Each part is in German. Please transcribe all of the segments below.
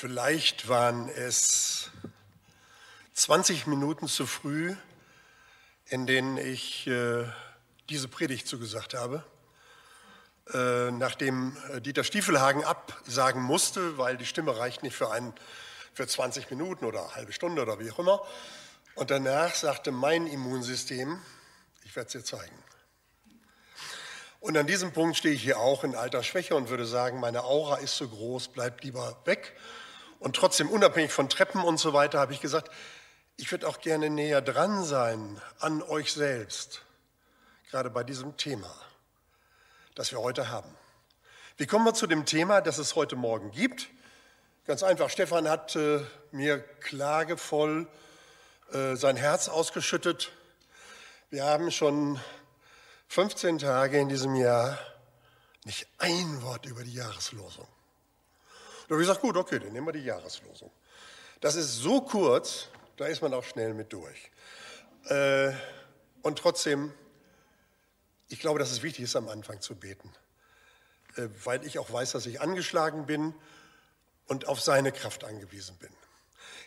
Vielleicht waren es 20 Minuten zu früh, in denen ich äh, diese Predigt zugesagt habe, äh, nachdem äh, Dieter Stiefelhagen absagen musste, weil die Stimme reicht nicht für, einen, für 20 Minuten oder eine halbe Stunde oder wie auch immer. Und danach sagte mein Immunsystem, ich werde es dir zeigen. Und an diesem Punkt stehe ich hier auch in alter Schwäche und würde sagen, meine Aura ist so groß, bleibt lieber weg. Und trotzdem, unabhängig von Treppen und so weiter, habe ich gesagt, ich würde auch gerne näher dran sein an euch selbst, gerade bei diesem Thema, das wir heute haben. Wie kommen wir zu dem Thema, das es heute Morgen gibt? Ganz einfach, Stefan hat äh, mir klagevoll äh, sein Herz ausgeschüttet. Wir haben schon 15 Tage in diesem Jahr nicht ein Wort über die Jahreslosung. Da habe ich gesagt, gut, okay, dann nehmen wir die Jahreslosung. Das ist so kurz, da ist man auch schnell mit durch. Äh, und trotzdem, ich glaube, dass es wichtig ist, am Anfang zu beten, äh, weil ich auch weiß, dass ich angeschlagen bin und auf seine Kraft angewiesen bin.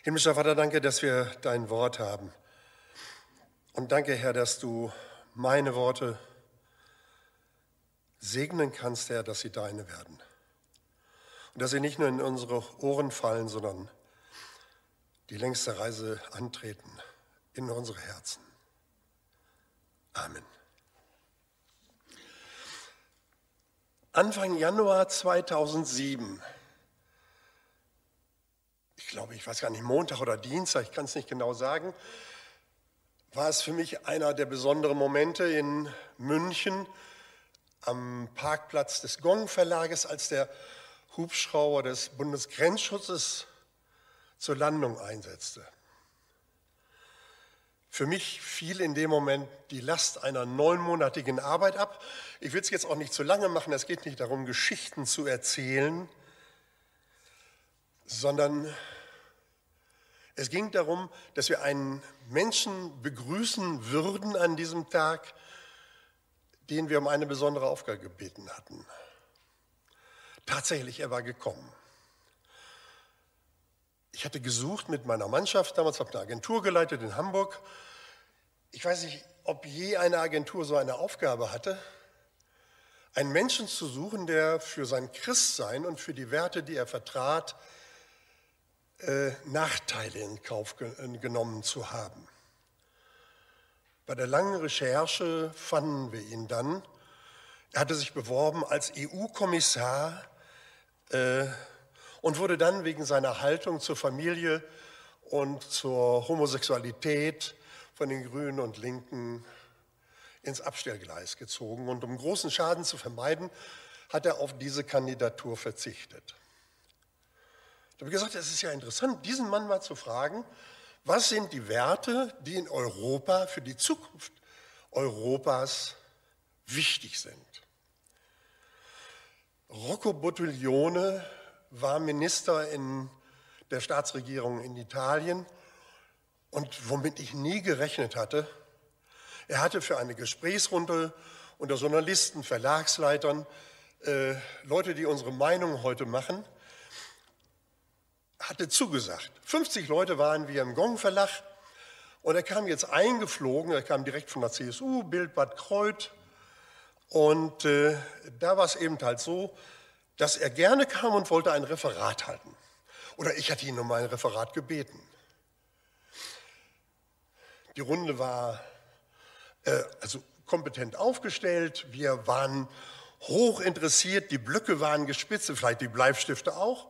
Himmlischer Vater, danke, dass wir dein Wort haben. Und danke, Herr, dass du meine Worte segnen kannst, Herr, dass sie deine werden. Und dass sie nicht nur in unsere Ohren fallen, sondern die längste Reise antreten in unsere Herzen. Amen. Anfang Januar 2007, ich glaube, ich weiß gar nicht, Montag oder Dienstag, ich kann es nicht genau sagen, war es für mich einer der besonderen Momente in München, am Parkplatz des Gong Verlages, als der Hubschrauber des Bundesgrenzschutzes zur Landung einsetzte. Für mich fiel in dem Moment die Last einer neunmonatigen Arbeit ab. Ich will es jetzt auch nicht zu lange machen, es geht nicht darum, Geschichten zu erzählen, sondern es ging darum, dass wir einen Menschen begrüßen würden an diesem Tag, den wir um eine besondere Aufgabe gebeten hatten. Tatsächlich, er war gekommen. Ich hatte gesucht mit meiner Mannschaft, damals habe ich eine Agentur geleitet in Hamburg. Ich weiß nicht, ob je eine Agentur so eine Aufgabe hatte, einen Menschen zu suchen, der für sein Christsein und für die Werte, die er vertrat, äh, Nachteile in Kauf genommen zu haben. Bei der langen Recherche fanden wir ihn dann. Er hatte sich beworben als EU-Kommissar äh, und wurde dann wegen seiner Haltung zur Familie und zur Homosexualität von den Grünen und Linken ins Abstellgleis gezogen. Und um großen Schaden zu vermeiden, hat er auf diese Kandidatur verzichtet. Ich habe gesagt, es ist ja interessant, diesen Mann mal zu fragen, was sind die Werte, die in Europa für die Zukunft Europas wichtig sind? Rocco Bottiglione war Minister in der Staatsregierung in Italien und womit ich nie gerechnet hatte, er hatte für eine Gesprächsrunde unter Journalisten, Verlagsleitern, äh, Leute, die unsere Meinung heute machen, hatte zugesagt. 50 Leute waren wir im Gong Verlag und er kam jetzt eingeflogen, er kam direkt von der CSU, Bild Bad Kreuth. Und äh, da war es eben halt so, dass er gerne kam und wollte ein Referat halten. Oder ich hatte ihn um ein Referat gebeten. Die Runde war äh, also kompetent aufgestellt, wir waren hoch interessiert, die Blöcke waren gespitzt, vielleicht die Bleistifte auch.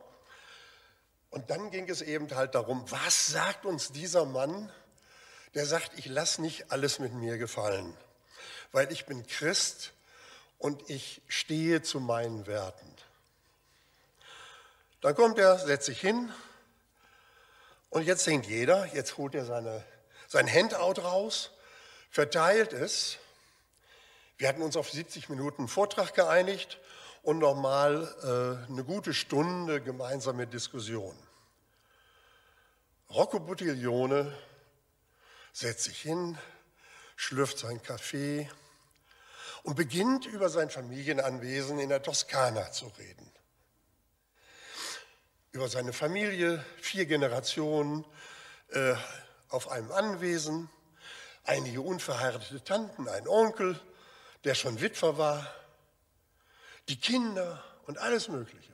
Und dann ging es eben halt darum, was sagt uns dieser Mann, der sagt, ich lasse nicht alles mit mir gefallen, weil ich bin Christ und ich stehe zu meinen Werten. Dann kommt er, setzt sich hin und jetzt denkt jeder, jetzt holt er seine, sein Handout raus, verteilt es. Wir hatten uns auf 70 Minuten Vortrag geeinigt und nochmal äh, eine gute Stunde gemeinsame Diskussion. Rocco Buttiglione setzt sich hin, schlürft seinen Kaffee und beginnt über sein Familienanwesen in der Toskana zu reden. über seine Familie, vier Generationen äh, auf einem Anwesen, einige unverheiratete Tanten, ein Onkel, der schon Witwer war, die Kinder und alles Mögliche.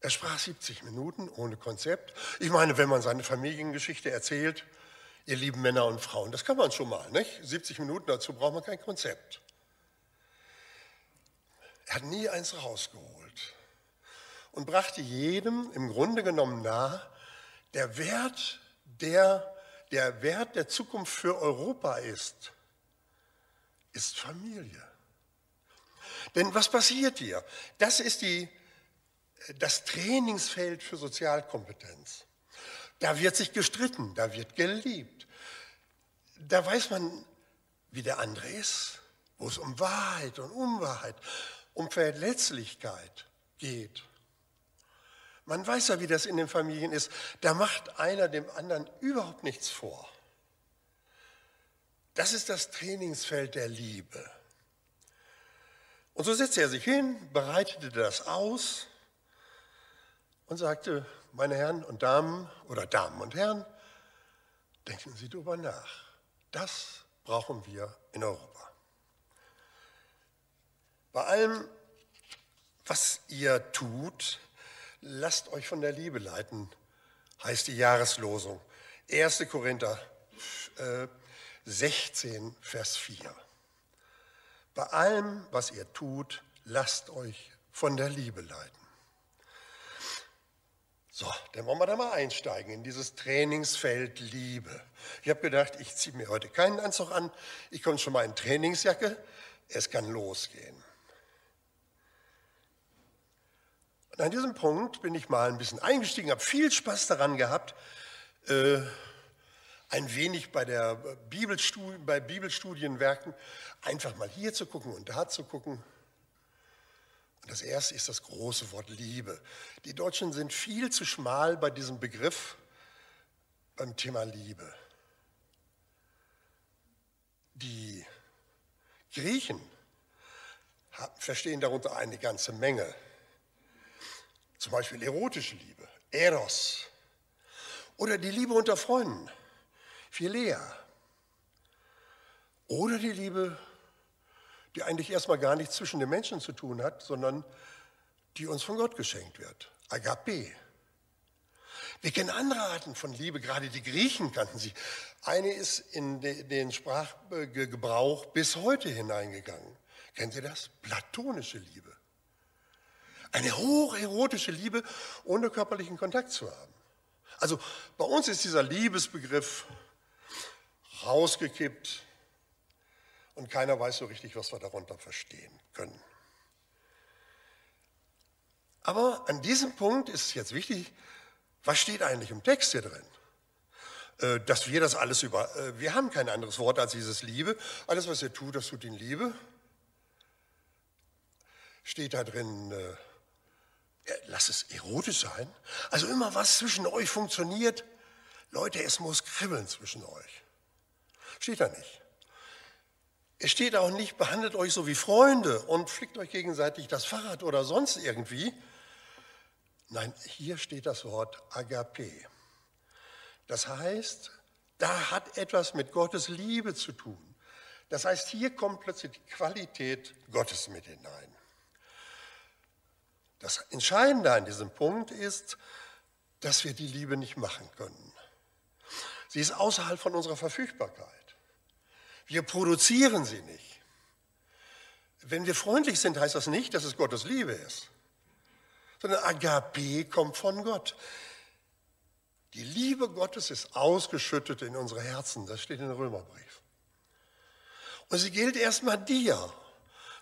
Er sprach 70 Minuten ohne Konzept. Ich meine, wenn man seine Familiengeschichte erzählt, ihr lieben Männer und Frauen, das kann man schon mal, nicht? 70 Minuten, dazu braucht man kein Konzept. Er hat nie eins rausgeholt und brachte jedem im Grunde genommen nahe, der Wert, der der Wert der Zukunft für Europa ist, ist Familie. Denn was passiert hier? Das ist die, das Trainingsfeld für Sozialkompetenz. Da wird sich gestritten, da wird geliebt. Da weiß man, wie der andere ist, wo es um Wahrheit und Unwahrheit, um Verletzlichkeit geht. Man weiß ja, wie das in den Familien ist. Da macht einer dem anderen überhaupt nichts vor. Das ist das Trainingsfeld der Liebe. Und so setzte er sich hin, bereitete das aus und sagte, meine Herren und Damen oder Damen und Herren, denken Sie darüber nach. Das brauchen wir in Europa. Bei allem, was ihr tut, lasst euch von der Liebe leiten, heißt die Jahreslosung. 1. Korinther 16, äh, Vers 4. Bei allem, was ihr tut, lasst euch von der Liebe leiten. So, dann wollen wir da mal einsteigen in dieses Trainingsfeld Liebe. Ich habe gedacht, ich ziehe mir heute keinen Anzug an, ich komme schon mal in Trainingsjacke, es kann losgehen. Und an diesem Punkt bin ich mal ein bisschen eingestiegen, habe viel Spaß daran gehabt, äh, ein wenig bei, der Bibelstudien, bei Bibelstudienwerken einfach mal hier zu gucken und da zu gucken. Das erste ist das große Wort Liebe. Die Deutschen sind viel zu schmal bei diesem Begriff beim Thema Liebe. Die Griechen verstehen darunter eine ganze Menge. Zum Beispiel erotische Liebe, Eros. Oder die Liebe unter Freunden, Philea. Oder die Liebe, die eigentlich erstmal gar nichts zwischen den Menschen zu tun hat, sondern die uns von Gott geschenkt wird, Agape. Wir kennen andere Arten von Liebe, gerade die Griechen kannten sie. Eine ist in den Sprachgebrauch bis heute hineingegangen. Kennen Sie das? Platonische Liebe. Eine hocherotische Liebe, ohne körperlichen Kontakt zu haben. Also bei uns ist dieser Liebesbegriff rausgekippt und keiner weiß so richtig, was wir darunter verstehen können. Aber an diesem Punkt ist es jetzt wichtig, was steht eigentlich im Text hier drin? Äh, dass wir das alles über, äh, wir haben kein anderes Wort als dieses Liebe. Alles, was ihr tut, das tut in Liebe. Steht da drin, äh, lass es erotisch sein. Also immer was zwischen euch funktioniert. Leute, es muss kribbeln zwischen euch. Steht da nicht. Es steht auch nicht, behandelt euch so wie Freunde und flickt euch gegenseitig das Fahrrad oder sonst irgendwie. Nein, hier steht das Wort Agape. Das heißt, da hat etwas mit Gottes Liebe zu tun. Das heißt, hier kommt plötzlich die Qualität Gottes mit hinein. Das Entscheidende an diesem Punkt ist, dass wir die Liebe nicht machen können. Sie ist außerhalb von unserer Verfügbarkeit. Wir produzieren sie nicht. Wenn wir freundlich sind, heißt das nicht, dass es Gottes Liebe ist, sondern Agape kommt von Gott. Die Liebe Gottes ist ausgeschüttet in unsere Herzen, das steht in dem Römerbrief. Und sie gilt erstmal dir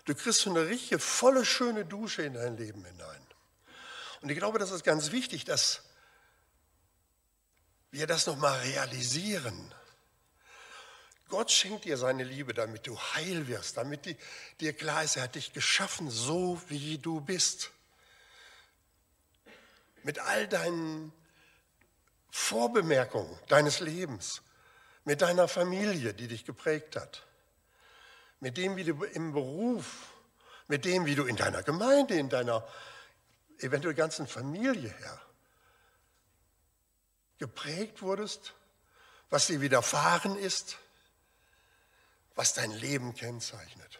Du kriegst so eine richtige, volle, schöne Dusche in dein Leben hinein. Und ich glaube, das ist ganz wichtig, dass wir das nochmal realisieren. Gott schenkt dir seine Liebe, damit du heil wirst, damit die, dir klar ist, er hat dich geschaffen, so wie du bist. Mit all deinen Vorbemerkungen deines Lebens, mit deiner Familie, die dich geprägt hat mit dem, wie du im Beruf, mit dem, wie du in deiner Gemeinde, in deiner eventuell ganzen Familie her geprägt wurdest, was dir widerfahren ist, was dein Leben kennzeichnet.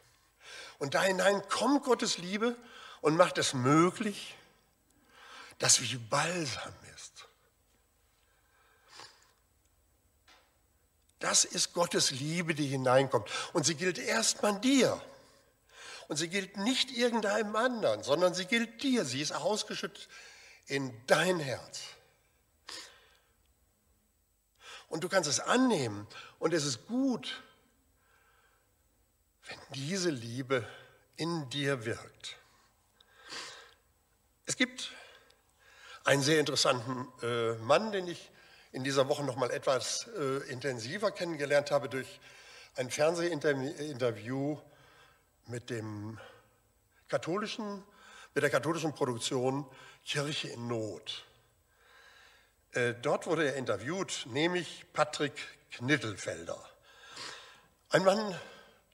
Und da hinein kommt Gottes Liebe und macht es möglich, dass wie Balsam ist. Das ist Gottes Liebe, die hineinkommt. Und sie gilt erstmal dir. Und sie gilt nicht irgendeinem anderen, sondern sie gilt dir. Sie ist ausgeschüttet in dein Herz. Und du kannst es annehmen. Und es ist gut, wenn diese Liebe in dir wirkt. Es gibt einen sehr interessanten äh, Mann, den ich in dieser Woche noch mal etwas äh, intensiver kennengelernt habe durch ein Fernsehinterview mit dem katholischen, mit der katholischen Produktion Kirche in Not. Äh, dort wurde er interviewt, nämlich Patrick Knittelfelder. Ein Mann,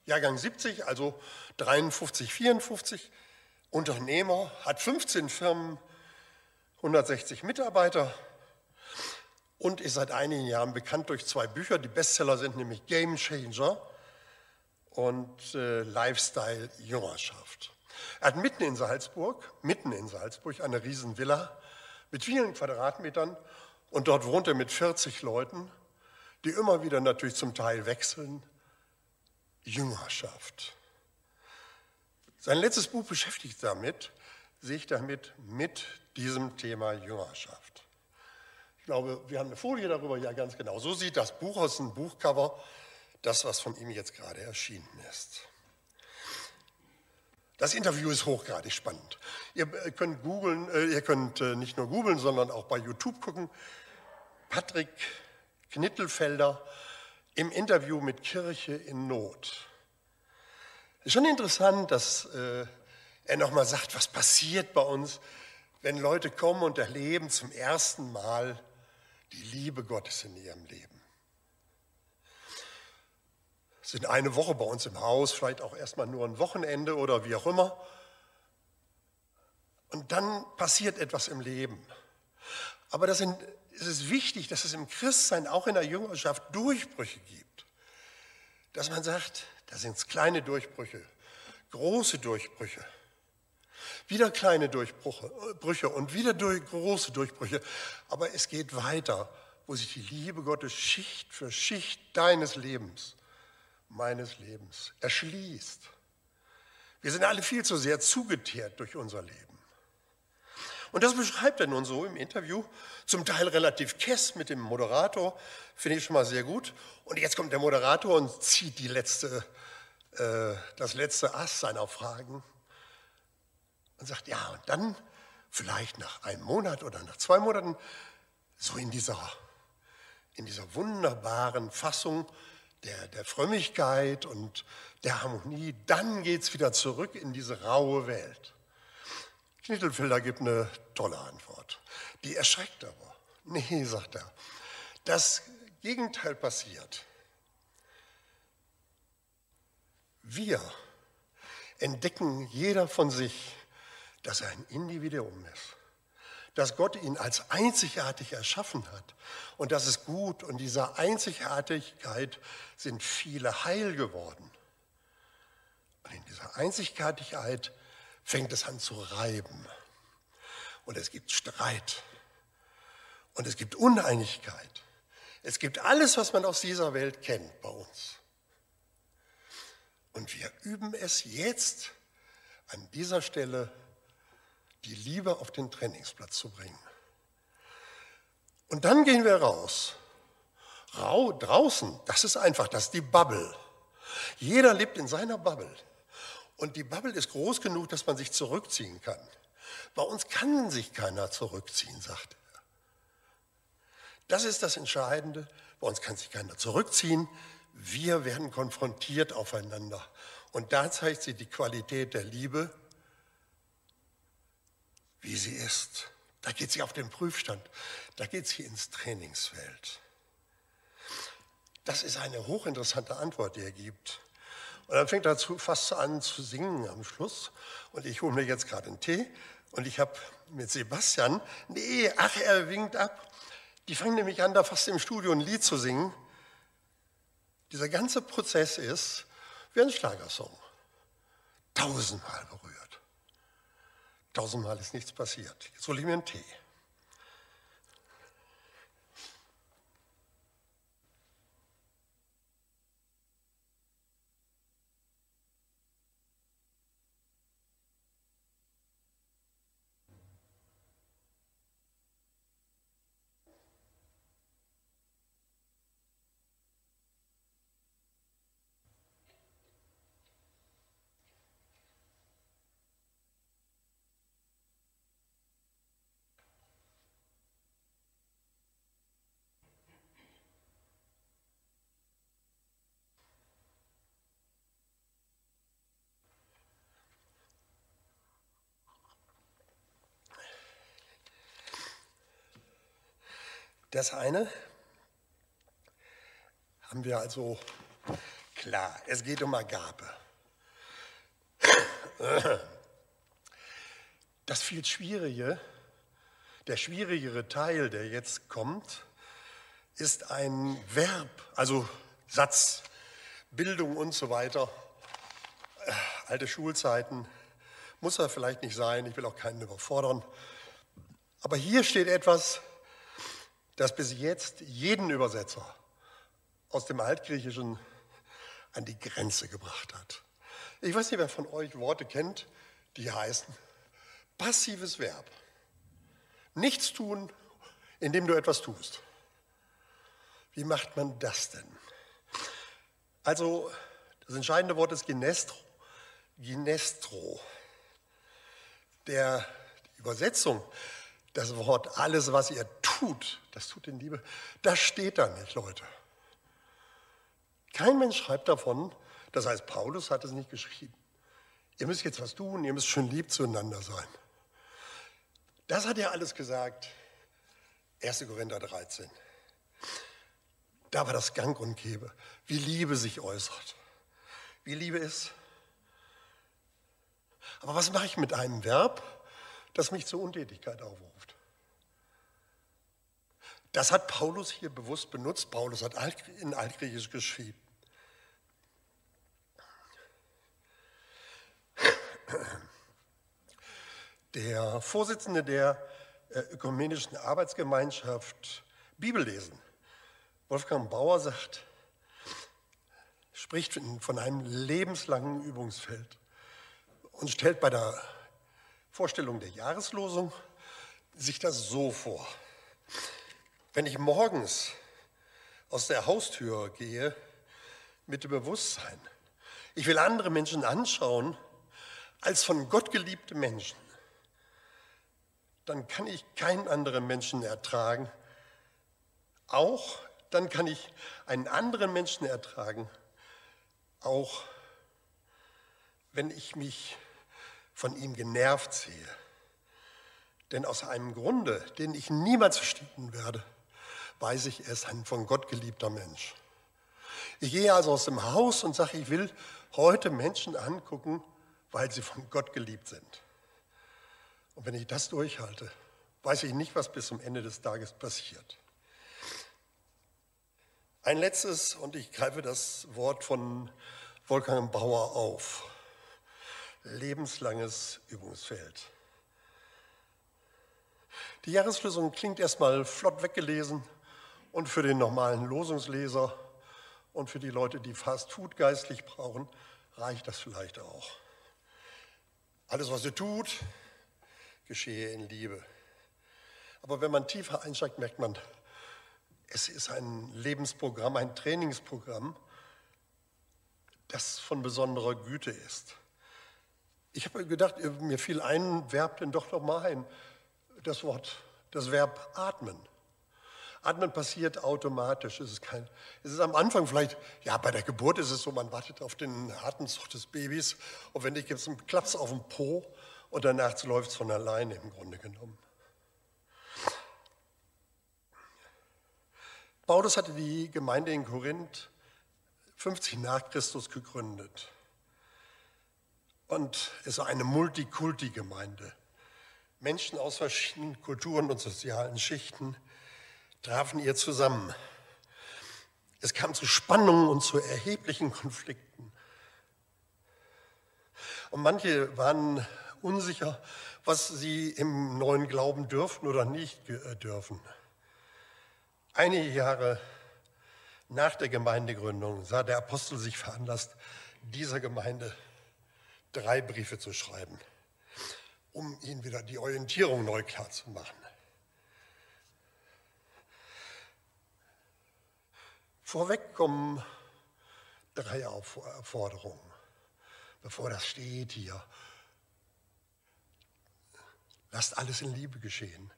Jahrgang 70, also 53, 54, Unternehmer, hat 15 Firmen, 160 Mitarbeiter und ist seit einigen Jahren bekannt durch zwei Bücher, die Bestseller sind nämlich Game Changer und äh, Lifestyle Jüngerschaft. Er hat mitten in Salzburg, mitten in Salzburg eine Riesenvilla mit vielen Quadratmetern und dort wohnt er mit 40 Leuten, die immer wieder natürlich zum Teil wechseln. Jüngerschaft. Sein letztes Buch beschäftigt damit, sich damit mit diesem Thema Jüngerschaft. Ich glaube, wir haben eine Folie darüber, ja ganz genau. So sieht das Buch aus, ein Buchcover, das, was von ihm jetzt gerade erschienen ist. Das Interview ist hochgradig spannend. Ihr könnt googeln, äh, ihr könnt äh, nicht nur googeln, sondern auch bei YouTube gucken. Patrick Knittelfelder im Interview mit Kirche in Not. Es ist schon interessant, dass äh, er nochmal sagt, was passiert bei uns, wenn Leute kommen und erleben zum ersten Mal die Liebe Gottes in ihrem Leben. Sind eine Woche bei uns im Haus, vielleicht auch erstmal nur ein Wochenende oder wie auch immer. Und dann passiert etwas im Leben. Aber das sind, es ist wichtig, dass es im Christsein, auch in der Jüngerschaft, Durchbrüche gibt. Dass man sagt, da sind es kleine Durchbrüche, große Durchbrüche. Wieder kleine Durchbrüche und wieder durch, große Durchbrüche. Aber es geht weiter, wo sich die Liebe Gottes Schicht für Schicht deines Lebens, meines Lebens erschließt. Wir sind alle viel zu sehr zugeteert durch unser Leben. Und das beschreibt er nun so im Interview, zum Teil relativ kess mit dem Moderator, finde ich schon mal sehr gut. Und jetzt kommt der Moderator und zieht die letzte, äh, das letzte Ass seiner Fragen und sagt, ja, und dann vielleicht nach einem Monat oder nach zwei Monaten, so in dieser, in dieser wunderbaren Fassung der, der Frömmigkeit und der Harmonie, dann geht es wieder zurück in diese raue Welt. Knittelfelder gibt eine tolle Antwort. Die erschreckt aber. Nee, sagt er. Das Gegenteil passiert. Wir entdecken jeder von sich dass er ein Individuum ist, dass Gott ihn als einzigartig erschaffen hat und das ist gut und dieser Einzigartigkeit sind viele heil geworden. Und in dieser Einzigartigkeit fängt es an zu reiben und es gibt Streit und es gibt Uneinigkeit. Es gibt alles, was man aus dieser Welt kennt bei uns. Und wir üben es jetzt an dieser Stelle die Liebe auf den Trainingsplatz zu bringen. Und dann gehen wir raus. Rau, draußen, das ist einfach, das ist die Bubble. Jeder lebt in seiner Bubble. Und die Bubble ist groß genug, dass man sich zurückziehen kann. Bei uns kann sich keiner zurückziehen, sagt er. Das ist das Entscheidende. Bei uns kann sich keiner zurückziehen. Wir werden konfrontiert aufeinander. Und da zeigt sich die Qualität der Liebe wie sie ist. Da geht sie auf den Prüfstand. Da geht sie ins Trainingsfeld. Das ist eine hochinteressante Antwort, die er gibt. Und dann fängt er fast an zu singen am Schluss. Und ich hole mir jetzt gerade einen Tee Und ich habe mit Sebastian, nee, ach, er winkt ab. Die fangen nämlich an, da fast im Studio ein Lied zu singen. Dieser ganze Prozess ist wie ein Schlagersong. Tausendmal berührt. Tausendmal ist nichts passiert. Jetzt hole ich mir einen Tee. Das eine haben wir also klar, es geht um Agape. Das viel Schwierige, der schwierigere Teil, der jetzt kommt, ist ein Verb, also Satz, Bildung und so weiter. Alte Schulzeiten muss er vielleicht nicht sein, ich will auch keinen überfordern. Aber hier steht etwas, das bis jetzt jeden Übersetzer aus dem Altgriechischen an die Grenze gebracht hat. Ich weiß nicht, wer von euch Worte kennt, die heißen passives Verb. Nichts tun, indem du etwas tust. Wie macht man das denn? Also, das entscheidende Wort ist Ginestro. Ginestro. Der, die Übersetzung das Wort, alles, was ihr tut, das tut in Liebe, das steht da nicht, Leute. Kein Mensch schreibt davon, das heißt, Paulus hat es nicht geschrieben. Ihr müsst jetzt was tun, ihr müsst schon lieb zueinander sein. Das hat er alles gesagt. 1. Korinther 13. Da war das Gang und Gäbe, wie Liebe sich äußert. Wie Liebe ist. Aber was mache ich mit einem Verb, das mich zur Untätigkeit aufruft. Das hat Paulus hier bewusst benutzt. Paulus hat in Altgriechisch geschrieben. Der Vorsitzende der äh, Ökumenischen Arbeitsgemeinschaft Bibellesen, Wolfgang Bauer, sagt, spricht von einem lebenslangen Übungsfeld und stellt bei der Vorstellung der Jahreslosung sich das so vor. Wenn ich morgens aus der Haustür gehe mit dem Bewusstsein, ich will andere Menschen anschauen als von Gott geliebte Menschen, dann kann ich keinen anderen Menschen ertragen. Auch dann kann ich einen anderen Menschen ertragen, auch wenn ich mich von ihm genervt sehe. Denn aus einem Grunde, den ich niemals verstehen werde, weiß ich, er ist ein von Gott geliebter Mensch. Ich gehe also aus dem Haus und sage, ich will heute Menschen angucken, weil sie von Gott geliebt sind. Und wenn ich das durchhalte, weiß ich nicht, was bis zum Ende des Tages passiert. Ein letztes, und ich greife das Wort von Wolfgang Bauer auf lebenslanges Übungsfeld. Die Jahreslösung klingt erstmal flott weggelesen und für den normalen Losungsleser und für die Leute, die Fast Food geistlich brauchen, reicht das vielleicht auch. Alles, was ihr tut, geschehe in Liebe. Aber wenn man tiefer einsteigt, merkt man, es ist ein Lebensprogramm, ein Trainingsprogramm, das von besonderer Güte ist. Ich habe gedacht, mir fiel ein Verb denn doch noch mal ein, das Wort, das Verb atmen. Atmen passiert automatisch. Es ist, kein, es ist am Anfang vielleicht, ja, bei der Geburt ist es so, man wartet auf den Atemzug des Babys und wenn nicht, gibt es einen Klaps auf den Po und danach läuft es von alleine im Grunde genommen. Paulus hatte die Gemeinde in Korinth 50 nach Christus gegründet. Und es war eine Multikulti-Gemeinde. Menschen aus verschiedenen Kulturen und sozialen Schichten trafen hier zusammen. Es kam zu Spannungen und zu erheblichen Konflikten. Und manche waren unsicher, was sie im neuen Glauben dürfen oder nicht äh, dürfen. Einige Jahre nach der Gemeindegründung sah der Apostel sich veranlasst, dieser Gemeinde drei Briefe zu schreiben, um ihnen wieder die Orientierung neu klar zu machen. Vorweg kommen drei Aufforderungen, bevor das steht hier. Lasst alles in Liebe geschehen.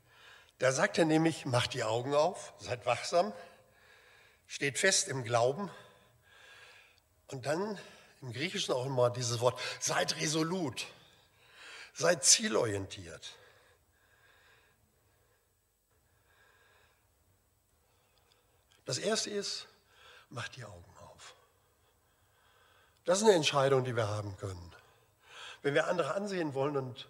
Da sagt er nämlich, macht die Augen auf, seid wachsam, steht fest im Glauben. Und dann im Griechischen auch immer dieses Wort, seid resolut, seid zielorientiert. Das erste ist, macht die Augen auf. Das ist eine Entscheidung, die wir haben können. Wenn wir andere ansehen wollen und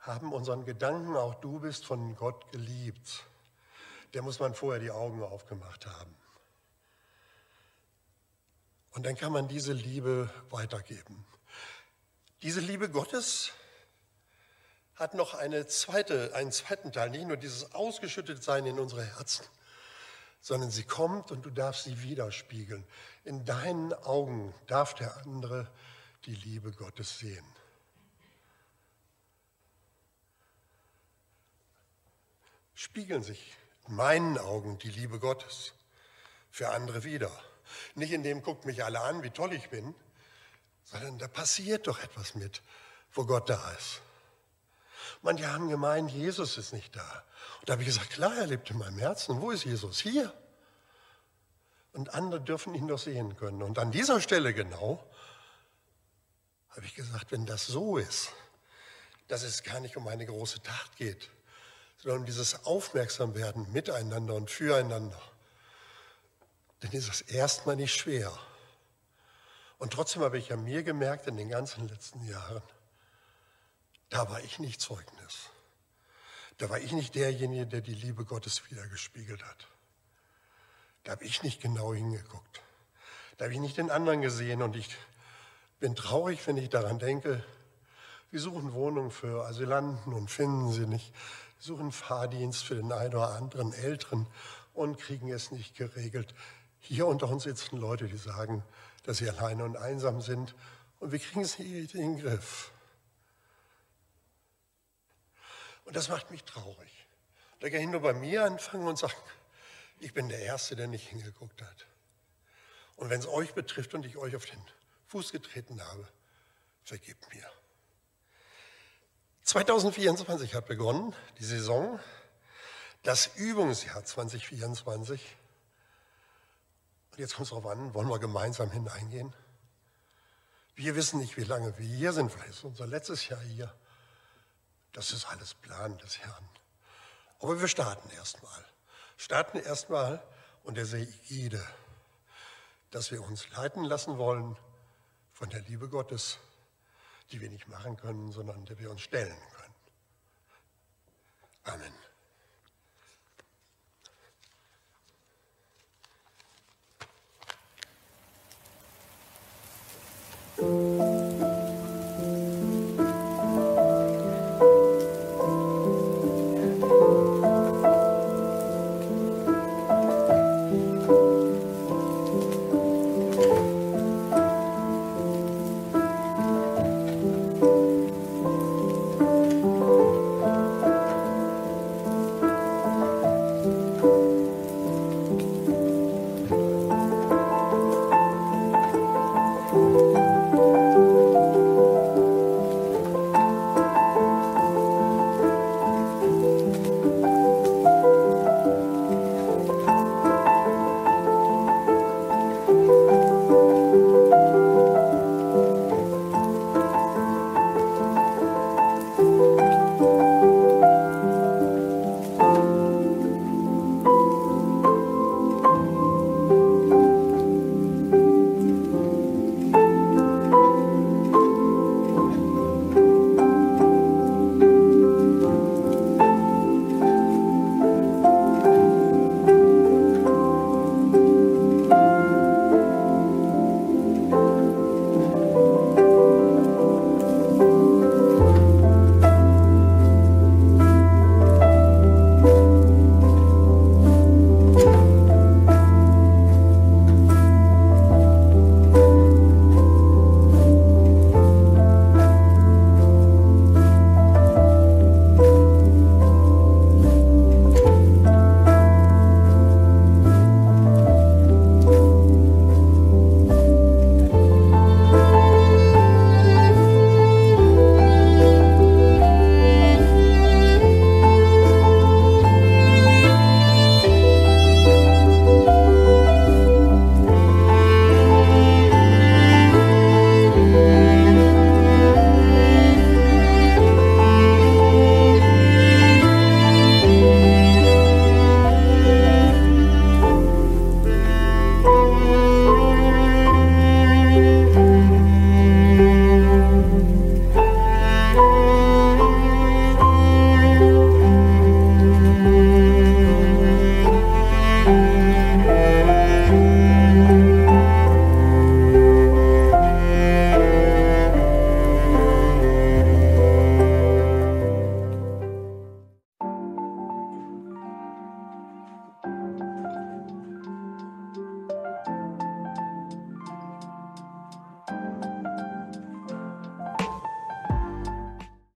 haben unseren Gedanken, auch du bist von Gott geliebt, der muss man vorher die Augen aufgemacht haben. Und dann kann man diese Liebe weitergeben. Diese Liebe Gottes hat noch eine zweite, einen zweiten Teil, nicht nur dieses Ausgeschüttetsein in unsere Herzen, sondern sie kommt und du darfst sie widerspiegeln. In deinen Augen darf der andere die Liebe Gottes sehen. Spiegeln sich in meinen Augen die Liebe Gottes für andere wieder. Nicht in dem guckt mich alle an, wie toll ich bin, sondern da passiert doch etwas mit, wo Gott da ist. Manche haben gemeint, Jesus ist nicht da. Und da habe ich gesagt, klar, er lebt in meinem Herzen. Wo ist Jesus? Hier. Und andere dürfen ihn doch sehen können. Und an dieser Stelle genau habe ich gesagt, wenn das so ist, dass es gar nicht um eine große Tat geht, sondern um dieses Aufmerksamwerden miteinander und füreinander, dann ist es erstmal nicht schwer. Und trotzdem habe ich ja mir gemerkt in den ganzen letzten Jahren, da war ich nicht Zeugnis. Da war ich nicht derjenige, der die Liebe Gottes wiedergespiegelt hat. Da habe ich nicht genau hingeguckt. Da habe ich nicht den anderen gesehen und ich bin traurig, wenn ich daran denke, wir suchen Wohnungen für Asylanten und finden sie nicht. Wir suchen Fahrdienst für den einen oder anderen Älteren und kriegen es nicht geregelt. Hier unter uns sitzen Leute, die sagen, dass sie alleine und einsam sind und wir kriegen es nicht in den Griff. Und das macht mich traurig. Da kann ich nur bei mir anfangen und sagen, ich bin der Erste, der nicht hingeguckt hat. Und wenn es euch betrifft und ich euch auf den Fuß getreten habe, vergebt mir. 2024 hat begonnen, die Saison, das Übungsjahr 2024 jetzt kommt es darauf an, wollen wir gemeinsam hineingehen? Wir wissen nicht, wie lange wir hier sind. Vielleicht ist unser letztes Jahr hier. Das ist alles Plan des Herrn. Aber wir starten erstmal. Starten erstmal unter der Ägide, dass wir uns leiten lassen wollen von der Liebe Gottes, die wir nicht machen können, sondern der wir uns stellen können. Amen.